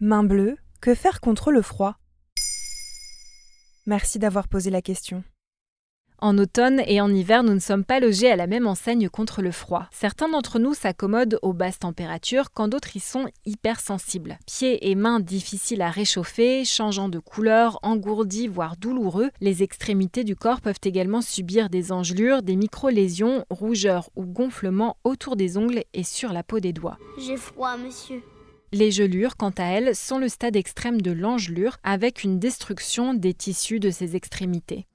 Main bleue, que faire contre le froid? Merci d'avoir posé la question. En automne et en hiver, nous ne sommes pas logés à la même enseigne contre le froid. Certains d'entre nous s'accommodent aux basses températures quand d'autres y sont hypersensibles. Pieds et mains difficiles à réchauffer, changeant de couleur, engourdis voire douloureux, les extrémités du corps peuvent également subir des engelures, des micro-lésions, rougeurs ou gonflements autour des ongles et sur la peau des doigts. J'ai froid, monsieur. Les gelures, quant à elles, sont le stade extrême de l'engelure avec une destruction des tissus de ces extrémités.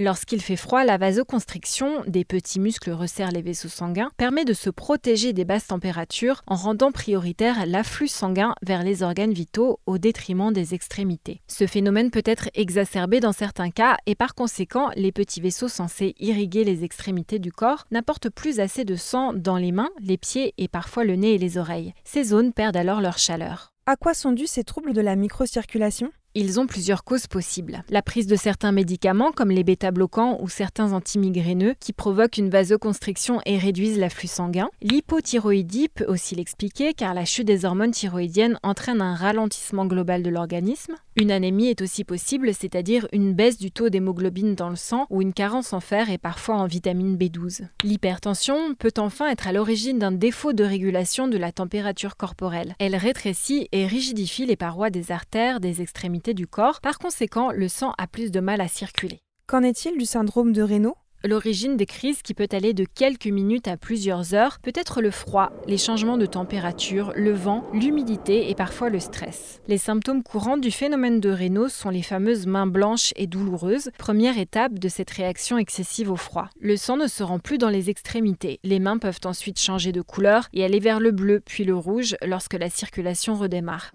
Lorsqu'il fait froid, la vasoconstriction, des petits muscles resserrent les vaisseaux sanguins, permet de se protéger des basses températures en rendant prioritaire l'afflux sanguin vers les organes vitaux au détriment des extrémités. Ce phénomène peut être exacerbé dans certains cas et par conséquent, les petits vaisseaux censés irriguer les extrémités du corps n'apportent plus assez de sang dans les mains, les pieds et parfois le nez et les oreilles. Ces zones perdent alors leur chaleur. À quoi sont dus ces troubles de la microcirculation? Ils ont plusieurs causes possibles. La prise de certains médicaments comme les bêta-bloquants ou certains antimigraineux qui provoquent une vasoconstriction et réduisent l'afflux sanguin. L'hypothyroïdie peut aussi l'expliquer car la chute des hormones thyroïdiennes entraîne un ralentissement global de l'organisme. Une anémie est aussi possible, c'est-à-dire une baisse du taux d'hémoglobine dans le sang ou une carence en fer et parfois en vitamine B12. L'hypertension peut enfin être à l'origine d'un défaut de régulation de la température corporelle. Elle rétrécit et rigidifie les parois des artères, des extrémités du corps. Par conséquent, le sang a plus de mal à circuler. Qu'en est-il du syndrome de Raynaud? L'origine des crises, qui peut aller de quelques minutes à plusieurs heures, peut être le froid, les changements de température, le vent, l'humidité et parfois le stress. Les symptômes courants du phénomène de Raynaud sont les fameuses mains blanches et douloureuses, première étape de cette réaction excessive au froid. Le sang ne se rend plus dans les extrémités. Les mains peuvent ensuite changer de couleur et aller vers le bleu puis le rouge lorsque la circulation redémarre.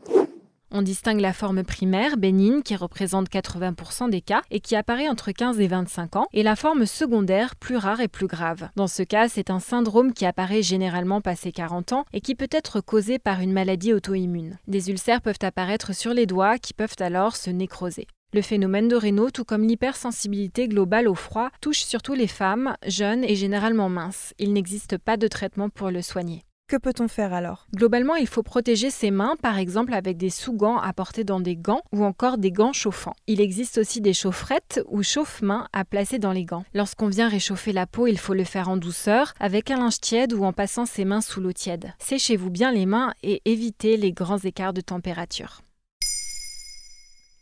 On distingue la forme primaire, bénigne, qui représente 80% des cas et qui apparaît entre 15 et 25 ans, et la forme secondaire, plus rare et plus grave. Dans ce cas, c'est un syndrome qui apparaît généralement passé 40 ans et qui peut être causé par une maladie auto-immune. Des ulcères peuvent apparaître sur les doigts qui peuvent alors se nécroser. Le phénomène de Raynaud, tout comme l'hypersensibilité globale au froid, touche surtout les femmes, jeunes et généralement minces. Il n'existe pas de traitement pour le soigner. Que peut-on faire alors? Globalement, il faut protéger ses mains, par exemple avec des sous-gants à porter dans des gants ou encore des gants chauffants. Il existe aussi des chaufferettes ou chauffe-mains à placer dans les gants. Lorsqu'on vient réchauffer la peau, il faut le faire en douceur, avec un linge tiède ou en passant ses mains sous l'eau tiède. Séchez-vous bien les mains et évitez les grands écarts de température.